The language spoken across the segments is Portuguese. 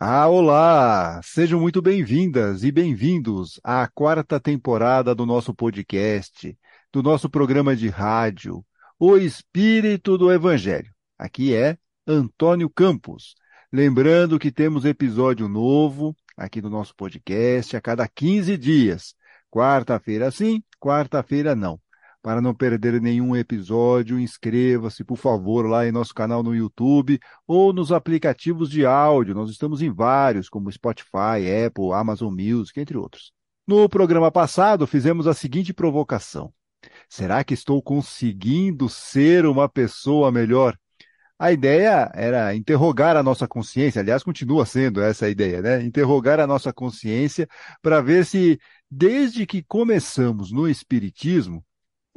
Ah, olá! Sejam muito bem-vindas e bem-vindos à quarta temporada do nosso podcast, do nosso programa de rádio, O Espírito do Evangelho. Aqui é Antônio Campos. Lembrando que temos episódio novo aqui no nosso podcast a cada 15 dias. Quarta-feira sim, quarta-feira não. Para não perder nenhum episódio, inscreva-se, por favor, lá em nosso canal no YouTube ou nos aplicativos de áudio. Nós estamos em vários, como Spotify, Apple, Amazon Music, entre outros. No programa passado, fizemos a seguinte provocação: Será que estou conseguindo ser uma pessoa melhor? A ideia era interrogar a nossa consciência, aliás, continua sendo essa a ideia, né? Interrogar a nossa consciência para ver se, desde que começamos no Espiritismo,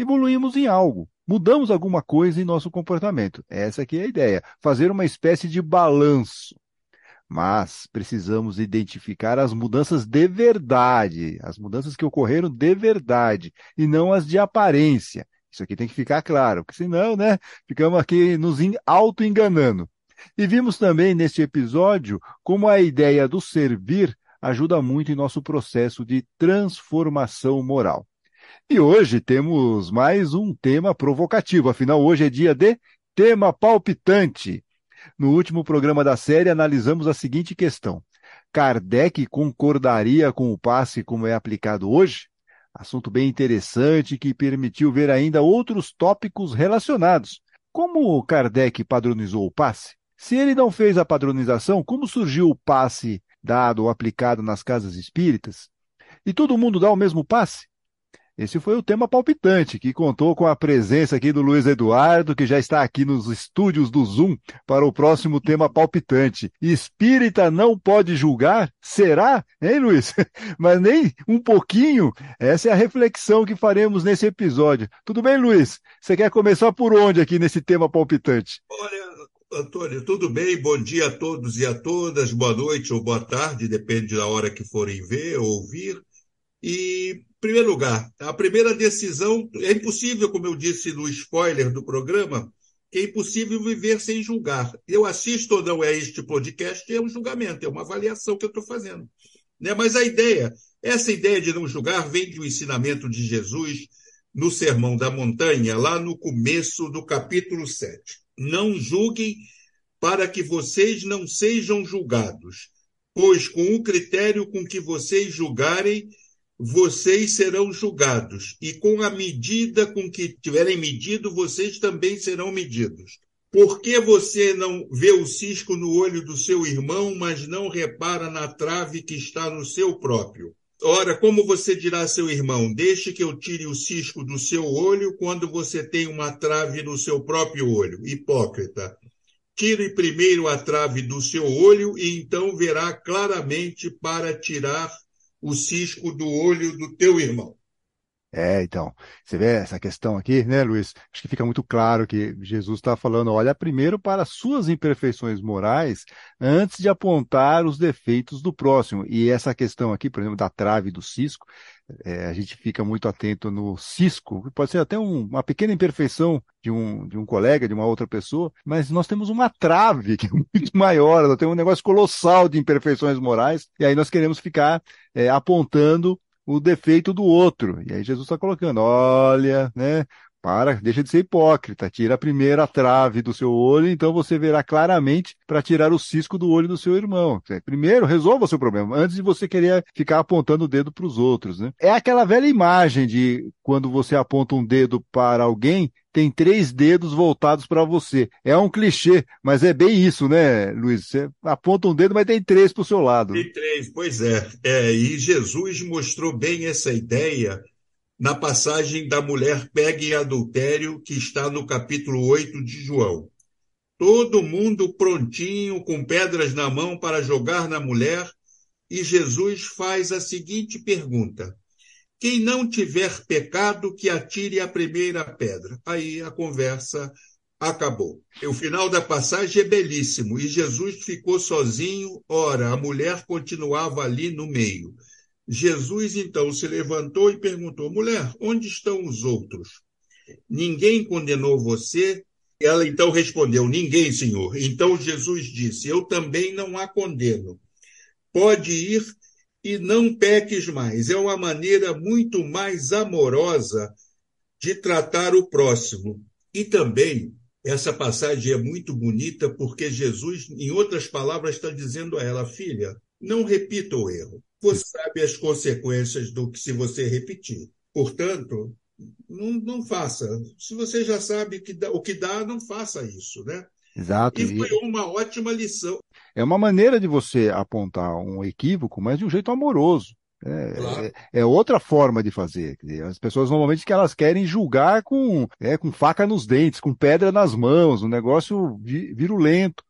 evoluímos em algo, mudamos alguma coisa em nosso comportamento. Essa aqui é a ideia, fazer uma espécie de balanço. Mas precisamos identificar as mudanças de verdade, as mudanças que ocorreram de verdade, e não as de aparência. Isso aqui tem que ficar claro, porque senão, né, ficamos aqui nos auto-enganando. E vimos também neste episódio como a ideia do servir ajuda muito em nosso processo de transformação moral. E hoje temos mais um tema provocativo, afinal, hoje é dia de tema palpitante. No último programa da série, analisamos a seguinte questão: Kardec concordaria com o passe como é aplicado hoje? Assunto bem interessante que permitiu ver ainda outros tópicos relacionados. Como Kardec padronizou o passe? Se ele não fez a padronização, como surgiu o passe dado ou aplicado nas casas espíritas? E todo mundo dá o mesmo passe? Esse foi o tema palpitante, que contou com a presença aqui do Luiz Eduardo, que já está aqui nos estúdios do Zoom para o próximo tema palpitante. Espírita não pode julgar? Será? Hein, Luiz? Mas nem um pouquinho. Essa é a reflexão que faremos nesse episódio. Tudo bem, Luiz? Você quer começar por onde aqui nesse tema palpitante? Olha, Antônio, tudo bem? Bom dia a todos e a todas, boa noite ou boa tarde, depende da hora que forem ver ou ouvir. E primeiro lugar, a primeira decisão é impossível, como eu disse no spoiler do programa, é impossível viver sem julgar. Eu assisto ou não a este podcast é um julgamento, é uma avaliação que eu estou fazendo. Né? Mas a ideia, essa ideia de não julgar vem do ensinamento de Jesus no Sermão da Montanha, lá no começo do capítulo 7. Não julguem para que vocês não sejam julgados, pois com o critério com que vocês julgarem, vocês serão julgados, e com a medida com que tiverem medido, vocês também serão medidos. Por que você não vê o cisco no olho do seu irmão, mas não repara na trave que está no seu próprio? Ora, como você dirá a seu irmão, deixe que eu tire o cisco do seu olho quando você tem uma trave no seu próprio olho? Hipócrita. Tire primeiro a trave do seu olho e então verá claramente para tirar o cisco do olho do teu irmão. É, então, você vê essa questão aqui, né, Luiz? Acho que fica muito claro que Jesus está falando, olha primeiro para suas imperfeições morais antes de apontar os defeitos do próximo. E essa questão aqui, por exemplo, da trave do cisco, é, a gente fica muito atento no cisco, pode ser até um, uma pequena imperfeição de um, de um colega, de uma outra pessoa, mas nós temos uma trave que é muito maior, nós temos um negócio colossal de imperfeições morais, e aí nós queremos ficar é, apontando o defeito do outro. E aí Jesus está colocando, olha, né? Para, deixa de ser hipócrita, tira a primeira trave do seu olho, então você verá claramente para tirar o cisco do olho do seu irmão. Primeiro, resolva o seu problema, antes de você querer ficar apontando o dedo para os outros. Né? É aquela velha imagem de quando você aponta um dedo para alguém, tem três dedos voltados para você. É um clichê, mas é bem isso, né, Luiz? Você aponta um dedo, mas tem três para o seu lado. Tem três, pois é. é. E Jesus mostrou bem essa ideia na passagem da mulher pega em adultério, que está no capítulo 8 de João. Todo mundo prontinho, com pedras na mão para jogar na mulher, e Jesus faz a seguinte pergunta: quem não tiver pecado, que atire a primeira pedra. Aí a conversa acabou. O final da passagem é belíssimo. E Jesus ficou sozinho. Ora, a mulher continuava ali no meio. Jesus então se levantou e perguntou: Mulher, onde estão os outros? Ninguém condenou você? Ela então respondeu: Ninguém, Senhor. Então Jesus disse: Eu também não a condeno. pode ir e não peques mais. É uma maneira muito mais amorosa de tratar o próximo. E também, essa passagem é muito bonita porque Jesus, em outras palavras, está dizendo a ela, filha, não repita o erro. Você sabe as consequências do que se você repetir. Portanto, não, não faça. Se você já sabe que dá, o que dá, não faça isso, né? Exato. E foi uma ótima lição. É uma maneira de você apontar um equívoco, mas de um jeito amoroso. É, claro. é, é, outra forma de fazer. As pessoas normalmente que elas querem julgar com, é, com faca nos dentes, com pedra nas mãos, um negócio virulento.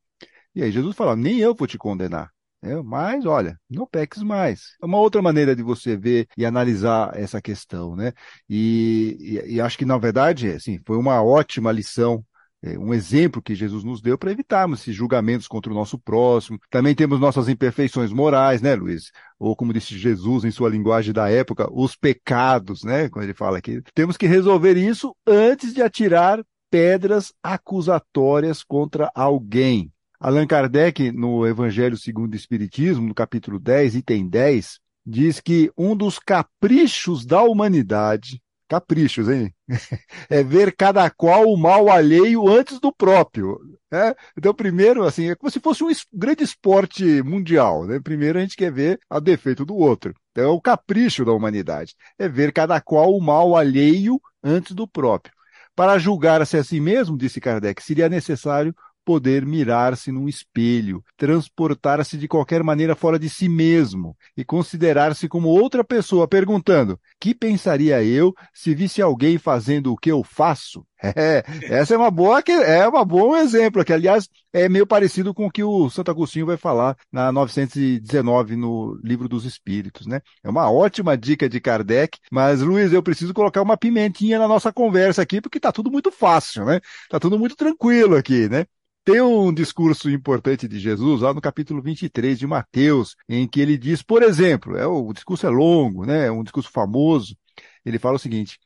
E aí Jesus fala: nem eu vou te condenar. É, mas, olha, não peques mais. É uma outra maneira de você ver e analisar essa questão, né? E, e, e acho que, na verdade, assim, foi uma ótima lição é, um exemplo que Jesus nos deu para evitarmos esses julgamentos contra o nosso próximo. Também temos nossas imperfeições morais, né, Luiz? Ou como disse Jesus em sua linguagem da época, os pecados, né? Quando ele fala aqui. Temos que resolver isso antes de atirar pedras acusatórias contra alguém. Allan Kardec, no Evangelho segundo o Espiritismo, no capítulo 10, item 10, diz que um dos caprichos da humanidade caprichos, hein? é ver cada qual o mal alheio antes do próprio. Né? Então, primeiro, assim, é como se fosse um grande esporte mundial. Né? Primeiro, a gente quer ver a defeito do outro. Então, é o capricho da humanidade. É ver cada qual o mal alheio antes do próprio. Para julgar-se a si mesmo, disse Kardec, seria necessário poder mirar-se num espelho, transportar-se de qualquer maneira fora de si mesmo e considerar-se como outra pessoa, perguntando: que pensaria eu se visse alguém fazendo o que eu faço? É, essa é uma boa, é uma bom exemplo, que aliás é meio parecido com o que o Santo Agostinho vai falar na 919 no Livro dos Espíritos, né? É uma ótima dica de Kardec, mas Luiz, eu preciso colocar uma pimentinha na nossa conversa aqui, porque tá tudo muito fácil, né? Tá tudo muito tranquilo aqui, né? Tem um discurso importante de Jesus lá no capítulo 23 de Mateus, em que ele diz, por exemplo, é, o discurso é longo, né, é um discurso famoso, ele fala o seguinte,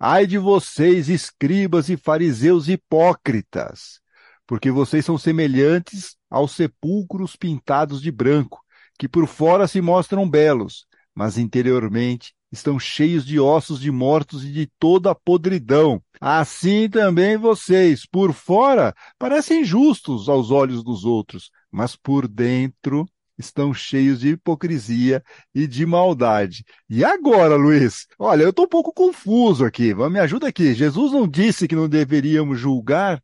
ai de vocês, escribas e fariseus hipócritas, porque vocês são semelhantes aos sepulcros pintados de branco, que por fora se mostram belos, mas interiormente estão cheios de ossos de mortos e de toda a podridão. Assim também vocês, por fora, parecem justos aos olhos dos outros, mas por dentro estão cheios de hipocrisia e de maldade. E agora, Luiz? Olha, eu estou um pouco confuso aqui. Me ajuda aqui. Jesus não disse que não deveríamos julgar?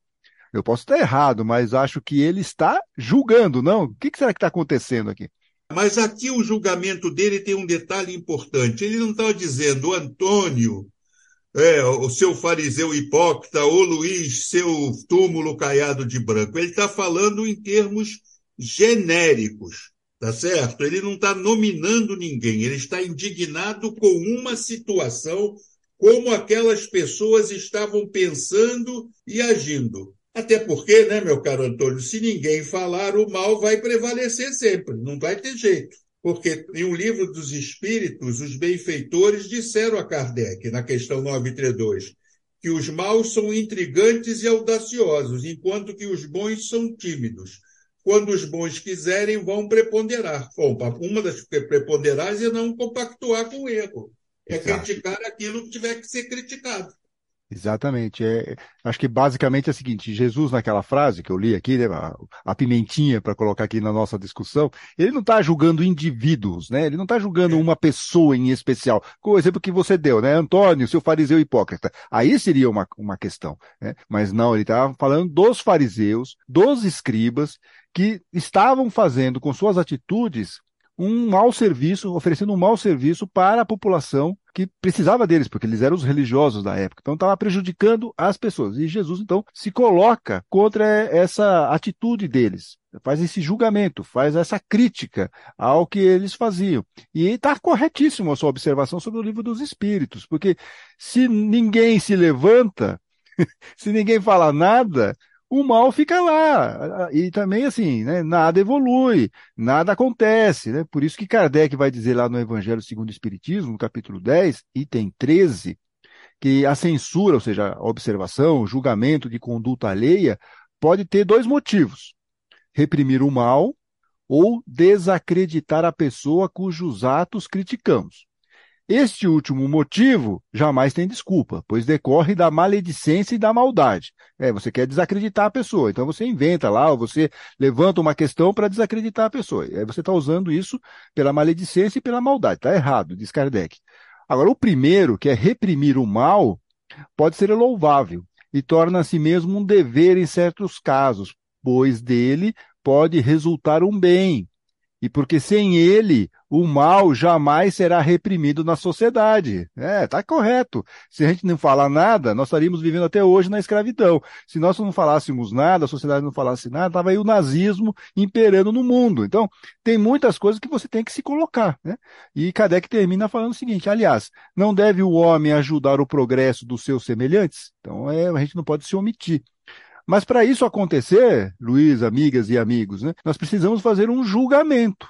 Eu posso estar errado, mas acho que ele está julgando, não? O que será que está acontecendo aqui? Mas aqui o julgamento dele tem um detalhe importante. Ele não está dizendo Antônio, é, o seu fariseu hipócrita, ou Luiz, seu túmulo caiado de branco. Ele está falando em termos genéricos, tá certo? Ele não está nominando ninguém. Ele está indignado com uma situação, como aquelas pessoas estavam pensando e agindo. Até porque, né, meu caro Antônio, se ninguém falar, o mal vai prevalecer sempre, não vai ter jeito. Porque em um livro dos Espíritos, os benfeitores disseram a Kardec, na questão 932, que os maus são intrigantes e audaciosos, enquanto que os bons são tímidos. Quando os bons quiserem, vão preponderar. Bom, uma das preponderais é não compactuar com o erro. É Exato. criticar aquilo que tiver que ser criticado. Exatamente. É, acho que basicamente é o seguinte: Jesus, naquela frase que eu li aqui, né, a, a pimentinha para colocar aqui na nossa discussão, ele não está julgando indivíduos, né? Ele não está julgando é. uma pessoa em especial. Com o exemplo que você deu, né? Antônio, seu fariseu hipócrita. Aí seria uma, uma questão. Né? Mas não, ele estava falando dos fariseus, dos escribas, que estavam fazendo com suas atitudes um mau serviço, oferecendo um mau serviço para a população que precisava deles, porque eles eram os religiosos da época. Então estava prejudicando as pessoas. E Jesus, então, se coloca contra essa atitude deles. Faz esse julgamento, faz essa crítica ao que eles faziam. E está corretíssimo a sua observação sobre o livro dos Espíritos, porque se ninguém se levanta, se ninguém fala nada, o mal fica lá. E também, assim, né, nada evolui, nada acontece. Né? Por isso que Kardec vai dizer lá no Evangelho segundo o Espiritismo, no capítulo 10, item 13, que a censura, ou seja, a observação, o julgamento de conduta alheia, pode ter dois motivos: reprimir o mal ou desacreditar a pessoa cujos atos criticamos. Este último motivo jamais tem desculpa, pois decorre da maledicência e da maldade. É, você quer desacreditar a pessoa, então você inventa lá, ou você levanta uma questão para desacreditar a pessoa. Aí você está usando isso pela maledicência e pela maldade. Está errado, diz Kardec. Agora, o primeiro, que é reprimir o mal, pode ser louvável e torna-se mesmo um dever em certos casos, pois dele pode resultar um bem, e porque sem ele o mal jamais será reprimido na sociedade. É, tá correto. Se a gente não falar nada, nós estaríamos vivendo até hoje na escravidão. Se nós não falássemos nada, a sociedade não falasse nada, estava aí o nazismo imperando no mundo. Então, tem muitas coisas que você tem que se colocar. Né? E Kardec termina falando o seguinte: aliás, não deve o homem ajudar o progresso dos seus semelhantes? Então, é, a gente não pode se omitir. Mas para isso acontecer, Luiz, amigas e amigos, né, nós precisamos fazer um julgamento,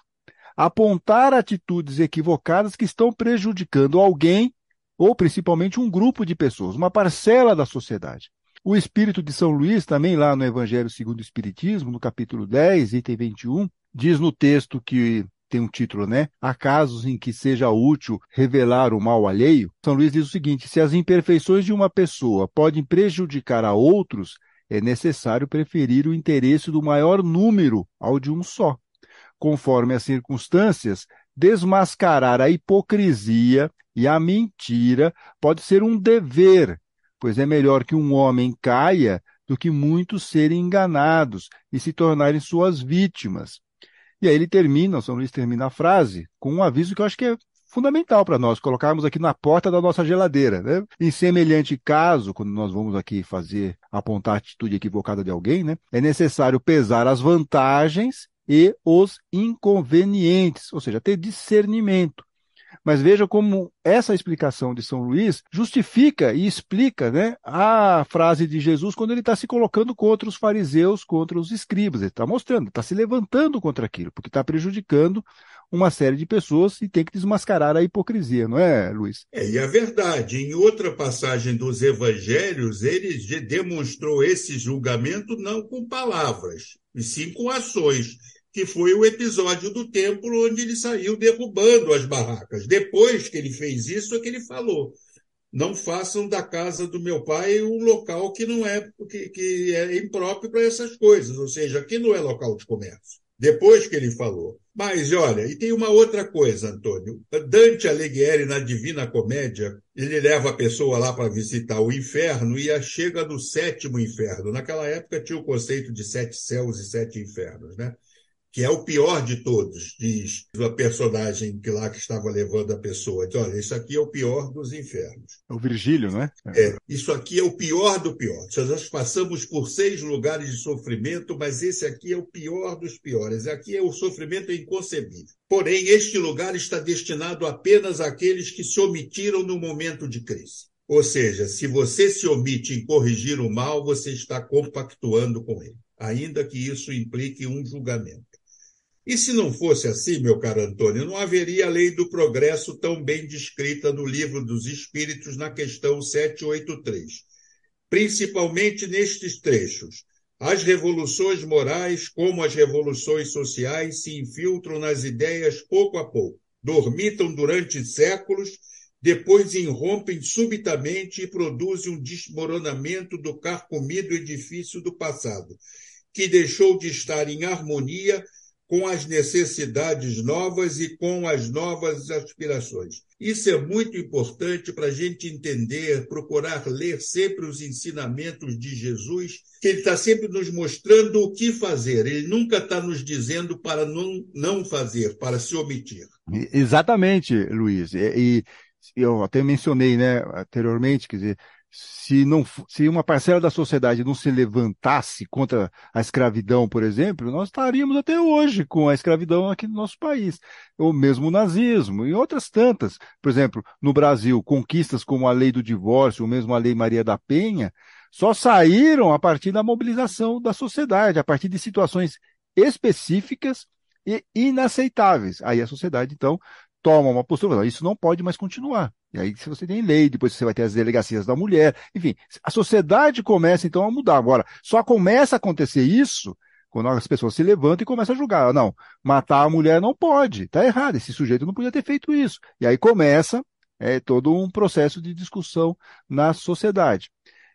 apontar atitudes equivocadas que estão prejudicando alguém ou principalmente um grupo de pessoas, uma parcela da sociedade. O espírito de São Luís, também lá no Evangelho segundo o Espiritismo, no capítulo 10, item 21, diz no texto que tem um título, né? Há casos em que seja útil revelar o mal alheio. São Luís diz o seguinte: se as imperfeições de uma pessoa podem prejudicar a outros, é necessário preferir o interesse do maior número ao de um só. Conforme as circunstâncias, desmascarar a hipocrisia e a mentira pode ser um dever, pois é melhor que um homem caia do que muitos serem enganados e se tornarem suas vítimas. E aí ele termina, o São Luís termina a frase com um aviso que eu acho que é fundamental para nós colocarmos aqui na porta da nossa geladeira. Né? Em semelhante caso, quando nós vamos aqui fazer, apontar a atitude equivocada de alguém, né? é necessário pesar as vantagens e os inconvenientes, ou seja, ter discernimento. Mas veja como essa explicação de São Luís justifica e explica né, a frase de Jesus quando ele está se colocando contra os fariseus, contra os escribas. Ele está mostrando, está se levantando contra aquilo, porque está prejudicando uma série de pessoas e tem que desmascarar a hipocrisia, não é, Luiz? É, e a verdade, em outra passagem dos evangelhos, ele demonstrou esse julgamento não com palavras, e sim com ações, que foi o episódio do templo onde ele saiu derrubando as barracas. Depois que ele fez isso, é que ele falou: não façam da casa do meu pai um local que não é que, que é impróprio para essas coisas, ou seja, aqui não é local de comércio. Depois que ele falou. Mas olha, e tem uma outra coisa, Antônio. Dante Alighieri, na Divina Comédia, ele leva a pessoa lá para visitar o inferno e a chega no sétimo inferno. Naquela época tinha o conceito de sete céus e sete infernos, né? Que é o pior de todos, diz a personagem que lá que estava levando a pessoa. Diz, olha, isso aqui é o pior dos infernos. É o Virgílio, né? É, isso aqui é o pior do pior. Nós passamos por seis lugares de sofrimento, mas esse aqui é o pior dos piores. Aqui é o sofrimento inconcebível. Porém, este lugar está destinado apenas àqueles que se omitiram no momento de crise. Ou seja, se você se omite em corrigir o mal, você está compactuando com ele, ainda que isso implique um julgamento. E se não fosse assim, meu caro Antônio, não haveria a lei do progresso tão bem descrita no livro dos Espíritos na questão 783. Principalmente nestes trechos. As revoluções morais, como as revoluções sociais, se infiltram nas ideias pouco a pouco, dormitam durante séculos, depois irrompem subitamente e produzem um desmoronamento do carcomido edifício do passado, que deixou de estar em harmonia com as necessidades novas e com as novas aspirações. Isso é muito importante para a gente entender, procurar ler sempre os ensinamentos de Jesus, que ele está sempre nos mostrando o que fazer. Ele nunca está nos dizendo para não, não fazer, para se omitir. Exatamente, Luiz. E, e eu até mencionei né, anteriormente, quer dizer, se, não, se uma parcela da sociedade não se levantasse contra a escravidão, por exemplo, nós estaríamos até hoje com a escravidão aqui no nosso país, ou mesmo o nazismo, e outras tantas. Por exemplo, no Brasil, conquistas como a lei do divórcio, ou mesmo a lei Maria da Penha, só saíram a partir da mobilização da sociedade, a partir de situações específicas e inaceitáveis. Aí a sociedade, então, toma uma postura, isso não pode mais continuar. E aí, se você tem lei, depois você vai ter as delegacias da mulher, enfim, a sociedade começa então a mudar. Agora, só começa a acontecer isso Quando as pessoas se levantam e começam a julgar. Não, matar a mulher não pode, está errado, esse sujeito não podia ter feito isso. E aí começa é, todo um processo de discussão na sociedade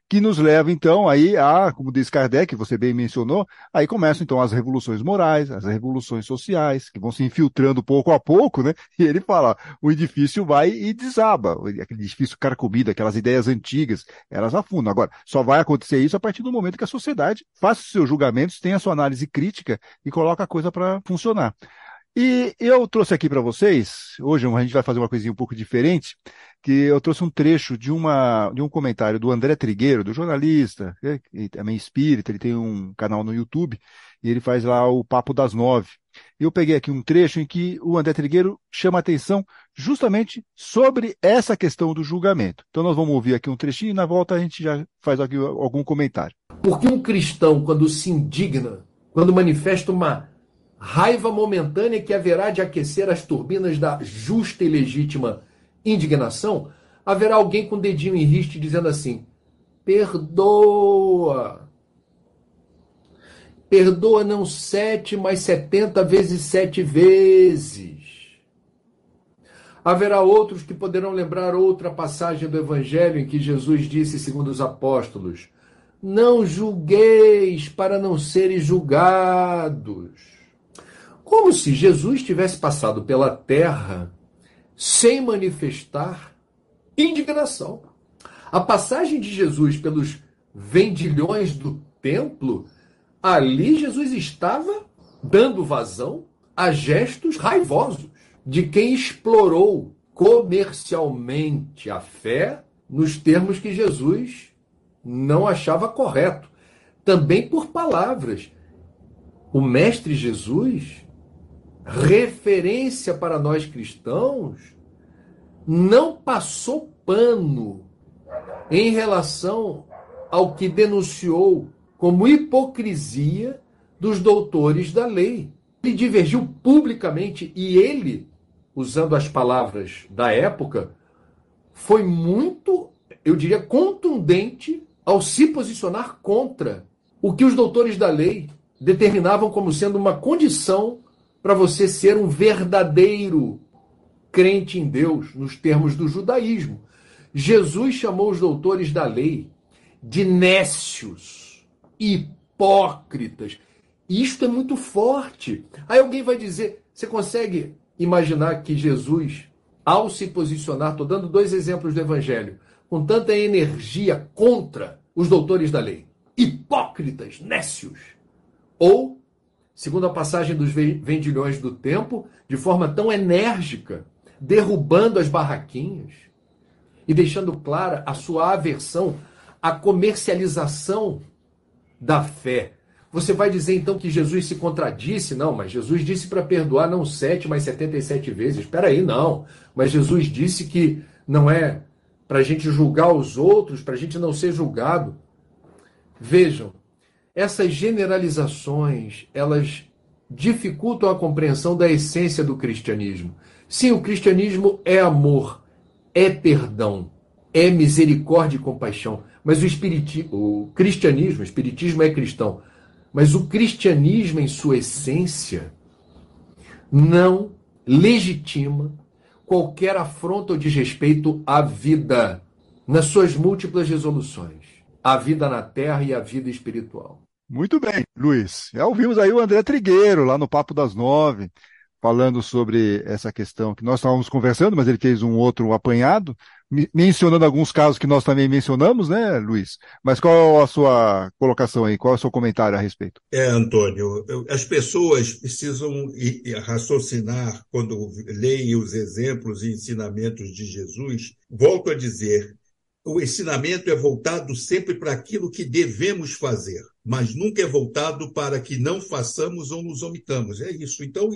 que nos leva então aí a, como diz Kardec, você bem mencionou, aí começam então as revoluções morais, as revoluções sociais, que vão se infiltrando pouco a pouco, né? E ele fala, o edifício vai e desaba, aquele edifício carcomido, aquelas ideias antigas, elas afundam. Agora, só vai acontecer isso a partir do momento que a sociedade faça os seus julgamentos, tenha a sua análise crítica e coloca a coisa para funcionar. E eu trouxe aqui para vocês, hoje a gente vai fazer uma coisinha um pouco diferente, que eu trouxe um trecho de, uma, de um comentário do André Trigueiro, do jornalista, e também espírita, ele tem um canal no YouTube, e ele faz lá o Papo das Nove. Eu peguei aqui um trecho em que o André Trigueiro chama atenção justamente sobre essa questão do julgamento. Então nós vamos ouvir aqui um trechinho e na volta a gente já faz aqui algum comentário. Porque um cristão, quando se indigna, quando manifesta uma raiva momentânea que haverá de aquecer as turbinas da justa e legítima indignação, haverá alguém com o dedinho em riste dizendo assim: perdoa. Perdoa não sete, mas setenta vezes sete vezes. Haverá outros que poderão lembrar outra passagem do Evangelho em que Jesus disse, segundo os apóstolos: Não julgueis para não seres julgados. Como se Jesus tivesse passado pela terra sem manifestar indignação. A passagem de Jesus pelos vendilhões do templo, ali Jesus estava dando vazão a gestos raivosos de quem explorou comercialmente a fé nos termos que Jesus não achava correto. Também por palavras. O Mestre Jesus referência para nós cristãos, não passou pano em relação ao que denunciou como hipocrisia dos doutores da lei. Ele divergiu publicamente e ele, usando as palavras da época, foi muito, eu diria, contundente ao se posicionar contra o que os doutores da lei determinavam como sendo uma condição para você ser um verdadeiro crente em Deus, nos termos do judaísmo. Jesus chamou os doutores da lei de nécios, hipócritas. Isto é muito forte. Aí alguém vai dizer: você consegue imaginar que Jesus, ao se posicionar, estou dando dois exemplos do Evangelho, com tanta energia contra os doutores da lei, hipócritas, nécios, ou segundo a passagem dos vendilhões do tempo, de forma tão enérgica, derrubando as barraquinhas e deixando clara a sua aversão à comercialização da fé. Você vai dizer então que Jesus se contradisse? Não, mas Jesus disse para perdoar não sete, mas setenta e sete vezes. Espera aí, não. Mas Jesus disse que não é para a gente julgar os outros, para a gente não ser julgado. Vejam, essas generalizações, elas dificultam a compreensão da essência do cristianismo. Sim, o cristianismo é amor, é perdão, é misericórdia e compaixão. Mas o, espiriti... o cristianismo, o espiritismo é cristão, mas o cristianismo, em sua essência, não legitima qualquer afronta ou desrespeito à vida, nas suas múltiplas resoluções, a vida na terra e a vida espiritual. Muito bem, Luiz. Já ouvimos aí o André Trigueiro, lá no Papo das Nove, falando sobre essa questão que nós estávamos conversando, mas ele fez um outro apanhado, mencionando alguns casos que nós também mencionamos, né, Luiz? Mas qual a sua colocação aí? Qual é o seu comentário a respeito? É, Antônio, as pessoas precisam raciocinar quando leem os exemplos e ensinamentos de Jesus. Volto a dizer, o ensinamento é voltado sempre para aquilo que devemos fazer, mas nunca é voltado para que não façamos ou nos omitamos. É isso. Então,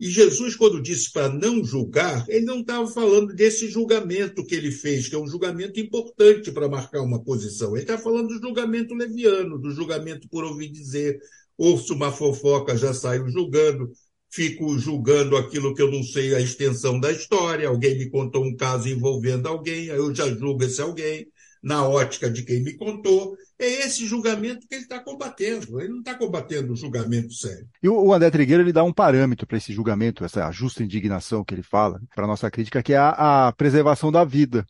e Jesus, quando disse para não julgar, ele não estava falando desse julgamento que ele fez, que é um julgamento importante para marcar uma posição. Ele está falando do julgamento leviano, do julgamento por ouvir dizer. Ouço uma fofoca, já saio julgando fico julgando aquilo que eu não sei a extensão da história. Alguém me contou um caso envolvendo alguém, aí eu já julgo esse alguém. Na ótica de quem me contou. É esse julgamento que ele está combatendo. Ele não está combatendo o julgamento sério. E o André Trigueiro ele dá um parâmetro para esse julgamento, essa justa indignação que ele fala, para a nossa crítica, que é a, a preservação da vida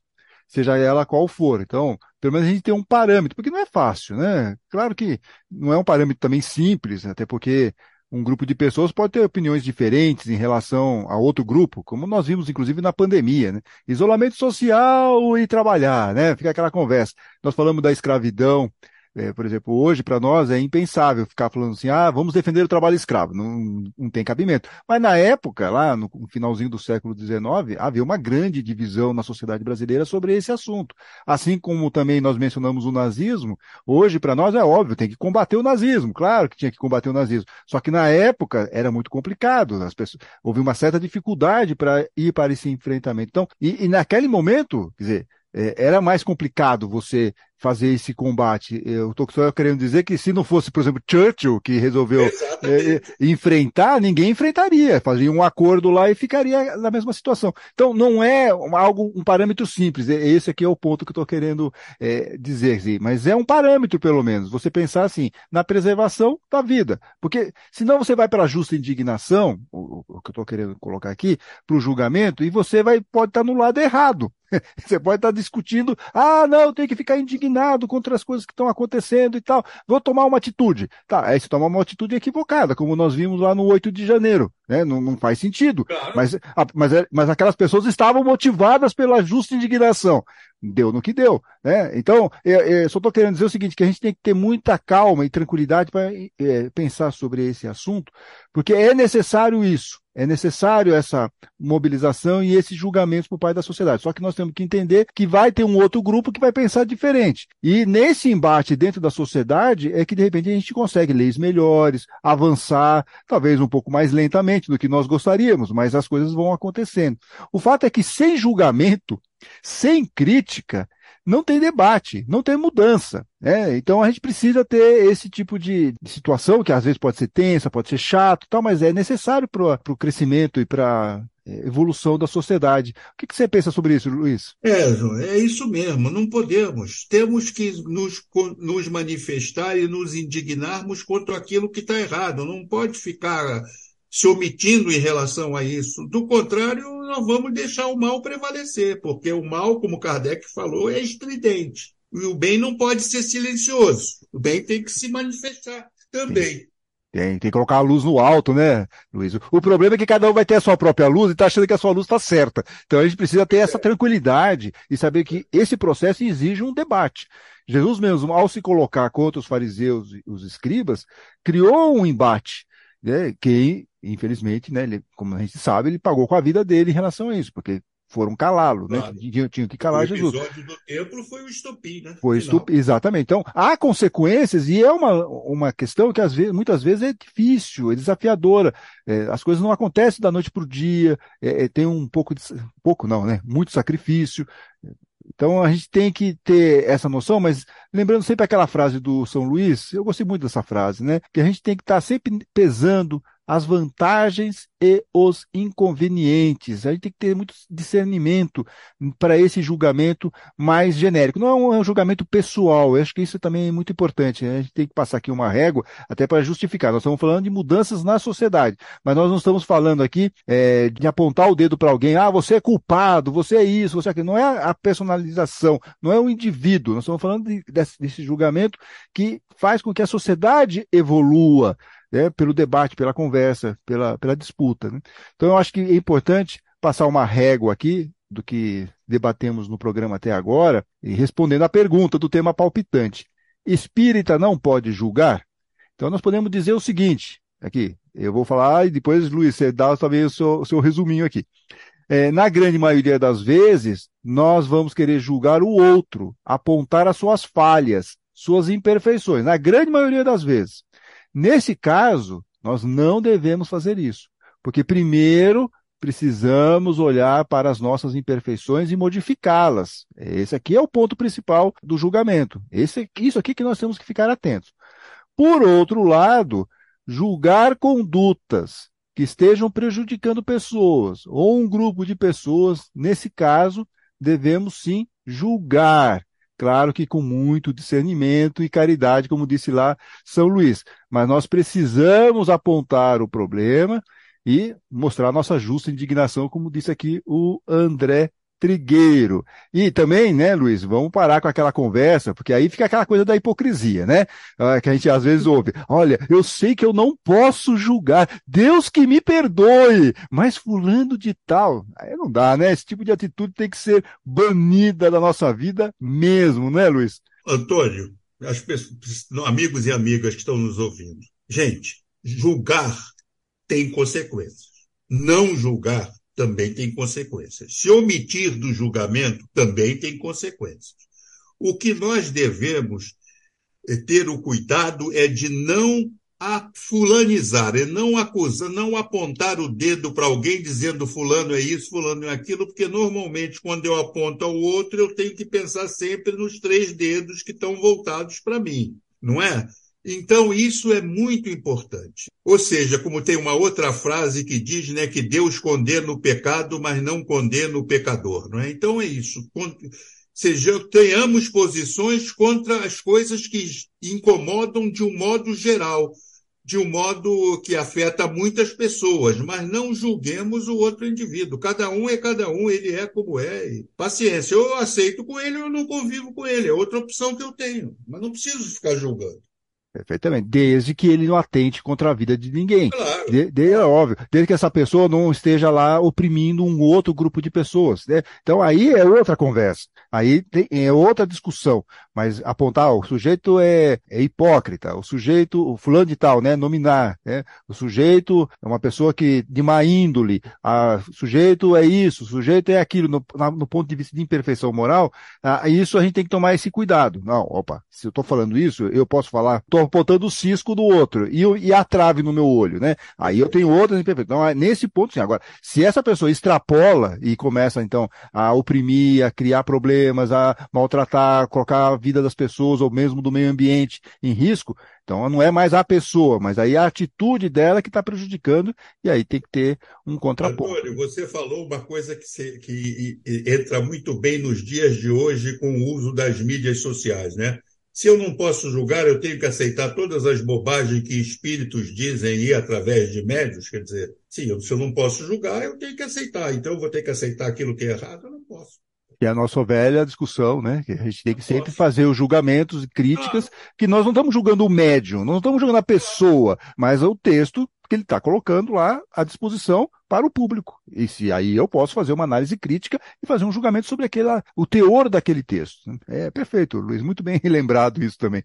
seja ela qual for. Então, pelo menos a gente tem um parâmetro, porque não é fácil, né? Claro que não é um parâmetro também simples, até porque um grupo de pessoas pode ter opiniões diferentes em relação a outro grupo, como nós vimos inclusive na pandemia, né? Isolamento social e trabalhar, né? Fica aquela conversa. Nós falamos da escravidão, é, por exemplo, hoje, para nós, é impensável ficar falando assim, ah, vamos defender o trabalho escravo. Não, não tem cabimento. Mas na época, lá no, finalzinho do século XIX, havia uma grande divisão na sociedade brasileira sobre esse assunto. Assim como também nós mencionamos o nazismo, hoje, para nós, é óbvio, tem que combater o nazismo. Claro que tinha que combater o nazismo. Só que na época era muito complicado. As pessoas, houve uma certa dificuldade para ir para esse enfrentamento. Então, e, e naquele momento, quer dizer, era mais complicado você fazer esse combate. Eu estou só querendo dizer que se não fosse, por exemplo, Churchill que resolveu é, é, enfrentar, ninguém enfrentaria, fazia um acordo lá e ficaria na mesma situação. Então não é algo um parâmetro simples. Esse aqui é o ponto que eu estou querendo é, dizer, mas é um parâmetro pelo menos. Você pensar assim na preservação da vida, porque senão você vai para a justa indignação, o, o que eu estou querendo colocar aqui, para o julgamento e você vai pode estar tá no lado errado. Você pode estar discutindo, ah, não, tem que ficar indignado contra as coisas que estão acontecendo e tal. Vou tomar uma atitude. Tá, aí você toma uma atitude equivocada, como nós vimos lá no 8 de janeiro. Né? Não, não faz sentido. Claro. Mas, a, mas, é, mas aquelas pessoas estavam motivadas pela justa indignação. Deu no que deu. Né? Então, eu, eu só estou querendo dizer o seguinte, que a gente tem que ter muita calma e tranquilidade para é, pensar sobre esse assunto, porque é necessário isso. É necessário essa mobilização e esses julgamentos por parte da sociedade. Só que nós temos que entender que vai ter um outro grupo que vai pensar diferente. E nesse embate dentro da sociedade é que de repente a gente consegue leis melhores, avançar, talvez um pouco mais lentamente do que nós gostaríamos, mas as coisas vão acontecendo. O fato é que sem julgamento, sem crítica, não tem debate, não tem mudança. Né? Então a gente precisa ter esse tipo de, situação, que às vezes pode ser tensa, pode ser chato, tal, mas é necessário para o crescimento e para é, evolução da sociedade. O que, que, você pensa sobre isso, Luiz? É, é isso mesmo. Não podemos. Temos que nos, nos manifestar e nos indignarmos contra aquilo que está errado. Não pode ficar se omitindo em relação a isso. Do contrário, nós vamos deixar o mal prevalecer, porque o mal, como Kardec falou, é estridente. E o bem não pode ser silencioso. O bem tem que se manifestar também. Tem, tem que colocar a luz no alto, né, Luiz? O problema é que cada um vai ter a sua própria luz e está achando que a sua luz está certa. Então a gente precisa ter essa tranquilidade e saber que esse processo exige um debate. Jesus mesmo, ao se colocar contra os fariseus e os escribas, criou um embate, né, que infelizmente, né, ele, como a gente sabe, ele pagou com a vida dele em relação a isso, porque foram calá-lo, né? Tinham, tinham que calar Jesus. O episódio Jesus. do templo foi o estupim, né? Foi estupim, exatamente. Então, há consequências e é uma, uma questão que às vezes, muitas vezes é difícil, é desafiadora. É, as coisas não acontecem da noite para o dia, é, é, tem um pouco de, pouco não, né? Muito sacrifício. Então a gente tem que ter essa noção, mas lembrando sempre aquela frase do São Luís, eu gostei muito dessa frase, né? Que a gente tem que estar sempre pesando as vantagens e os inconvenientes. A gente tem que ter muito discernimento para esse julgamento mais genérico. Não é um, é um, julgamento pessoal, eu acho que isso também é muito importante. Né? A gente tem que passar aqui uma régua até para justificar. Nós estamos falando de mudanças na sociedade, mas nós não estamos falando aqui é, de apontar o dedo para alguém, ah, você é culpado, você é isso, você é aquilo. Não é a personalização, não é o indivíduo. Nós estamos falando de, desse, desse julgamento que faz com que a sociedade evolua né, pelo debate, pela conversa, pela, pela disputa. Né? Então, eu acho que é importante passar uma régua aqui do que debatemos no programa até agora e respondendo à pergunta do tema palpitante. Espírita não pode julgar? Então, nós podemos dizer o seguinte, aqui, eu vou falar e depois, Luiz, você dá talvez o seu, o seu resuminho aqui. É, na grande maioria das vezes, nós vamos querer julgar o outro, apontar as suas falhas, suas imperfeições, na grande maioria das vezes. Nesse caso, nós não devemos fazer isso, porque primeiro precisamos olhar para as nossas imperfeições e modificá-las. Esse aqui é o ponto principal do julgamento. Esse, isso aqui que nós temos que ficar atentos. Por outro lado, julgar condutas que estejam prejudicando pessoas ou um grupo de pessoas, nesse caso, devemos sim julgar, claro que com muito discernimento e caridade, como disse lá São Luís. Mas nós precisamos apontar o problema e mostrar nossa justa indignação, como disse aqui o André Trigueiro. E também, né, Luiz, vamos parar com aquela conversa, porque aí fica aquela coisa da hipocrisia, né? Ah, que a gente às vezes ouve. Olha, eu sei que eu não posso julgar, Deus que me perdoe, mas fulano de tal. Aí não dá, né? Esse tipo de atitude tem que ser banida da nossa vida mesmo, né, Luiz? Antônio, as pessoas, amigos e amigas que estão nos ouvindo. Gente, julgar tem consequências. Não julgar também tem consequências. Se omitir do julgamento também tem consequências. O que nós devemos eh, ter o cuidado é de não fulanizar, é não acusar, não apontar o dedo para alguém dizendo fulano é isso, fulano é aquilo, porque normalmente quando eu aponto ao outro, eu tenho que pensar sempre nos três dedos que estão voltados para mim, não é? Então, isso é muito importante. Ou seja, como tem uma outra frase que diz né, que Deus condena o pecado, mas não condena o pecador. Não é? Então, é isso. Seja, tenhamos posições contra as coisas que incomodam de um modo geral, de um modo que afeta muitas pessoas, mas não julguemos o outro indivíduo. Cada um é cada um, ele é como é. E paciência, eu aceito com ele, eu não convivo com ele. É outra opção que eu tenho, mas não preciso ficar julgando. Perfeitamente. Desde que ele não atente contra a vida de ninguém. Claro. De, de, é óbvio. Desde que essa pessoa não esteja lá oprimindo um outro grupo de pessoas. Né? Então aí é outra conversa. Aí tem, é outra discussão. Mas apontar, o sujeito é, é hipócrita, o sujeito, o fulano de tal, né? Nominar, né? O sujeito é uma pessoa que, de má índole, a, o sujeito é isso, o sujeito é aquilo, no, na, no ponto de vista de imperfeição moral, a, isso a gente tem que tomar esse cuidado. Não, opa, se eu estou falando isso, eu posso falar, apontando o cisco do outro e, e a trave no meu olho, né? Aí eu tenho outras imperfeições. Então, é nesse ponto, sim. Agora, se essa pessoa extrapola e começa, então, a oprimir, a criar problemas, a maltratar, colocar a vida das pessoas ou mesmo do meio ambiente em risco, então não é mais a pessoa, mas aí a atitude dela que está prejudicando e aí tem que ter um contraponto. Antônio, você falou uma coisa que, se, que entra muito bem nos dias de hoje com o uso das mídias sociais, né? Se eu não posso julgar, eu tenho que aceitar todas as bobagens que espíritos dizem aí através de médios. Quer dizer, sim, se eu não posso julgar, eu tenho que aceitar. Então eu vou ter que aceitar aquilo que é errado, eu não posso que é a nossa velha discussão, né? Que a gente tem que sempre fazer os julgamentos e críticas, que nós não estamos julgando o médium, não estamos julgando a pessoa, mas o texto que ele está colocando lá à disposição para o público. E se aí eu posso fazer uma análise crítica e fazer um julgamento sobre aquele, o teor daquele texto. É perfeito, Luiz, muito bem lembrado isso também.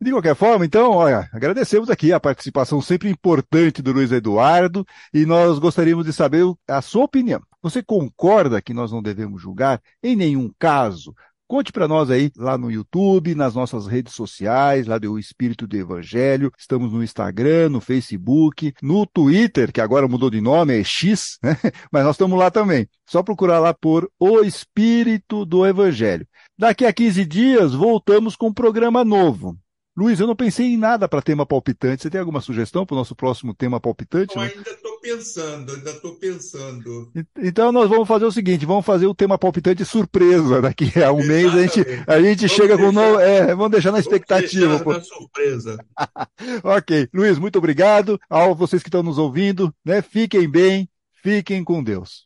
De qualquer forma, então, olha, agradecemos aqui a participação sempre importante do Luiz Eduardo e nós gostaríamos de saber a sua opinião. Você concorda que nós não devemos julgar em nenhum caso? Conte para nós aí lá no YouTube, nas nossas redes sociais, lá do Espírito do Evangelho. Estamos no Instagram, no Facebook, no Twitter, que agora mudou de nome, é X, né? Mas nós estamos lá também. Só procurar lá por O Espírito do Evangelho. Daqui a 15 dias voltamos com um programa novo. Luiz, eu não pensei em nada para tema palpitante. Você tem alguma sugestão para o nosso próximo tema palpitante? Eu né? ainda estou pensando, ainda estou pensando. Então nós vamos fazer o seguinte: vamos fazer o tema palpitante surpresa. Daqui a um Exatamente. mês a gente, a gente chega deixar, com novo. É, vamos deixar na expectativa. Deixar surpresa. ok. Luiz, muito obrigado. A vocês que estão nos ouvindo, né? Fiquem bem, fiquem com Deus.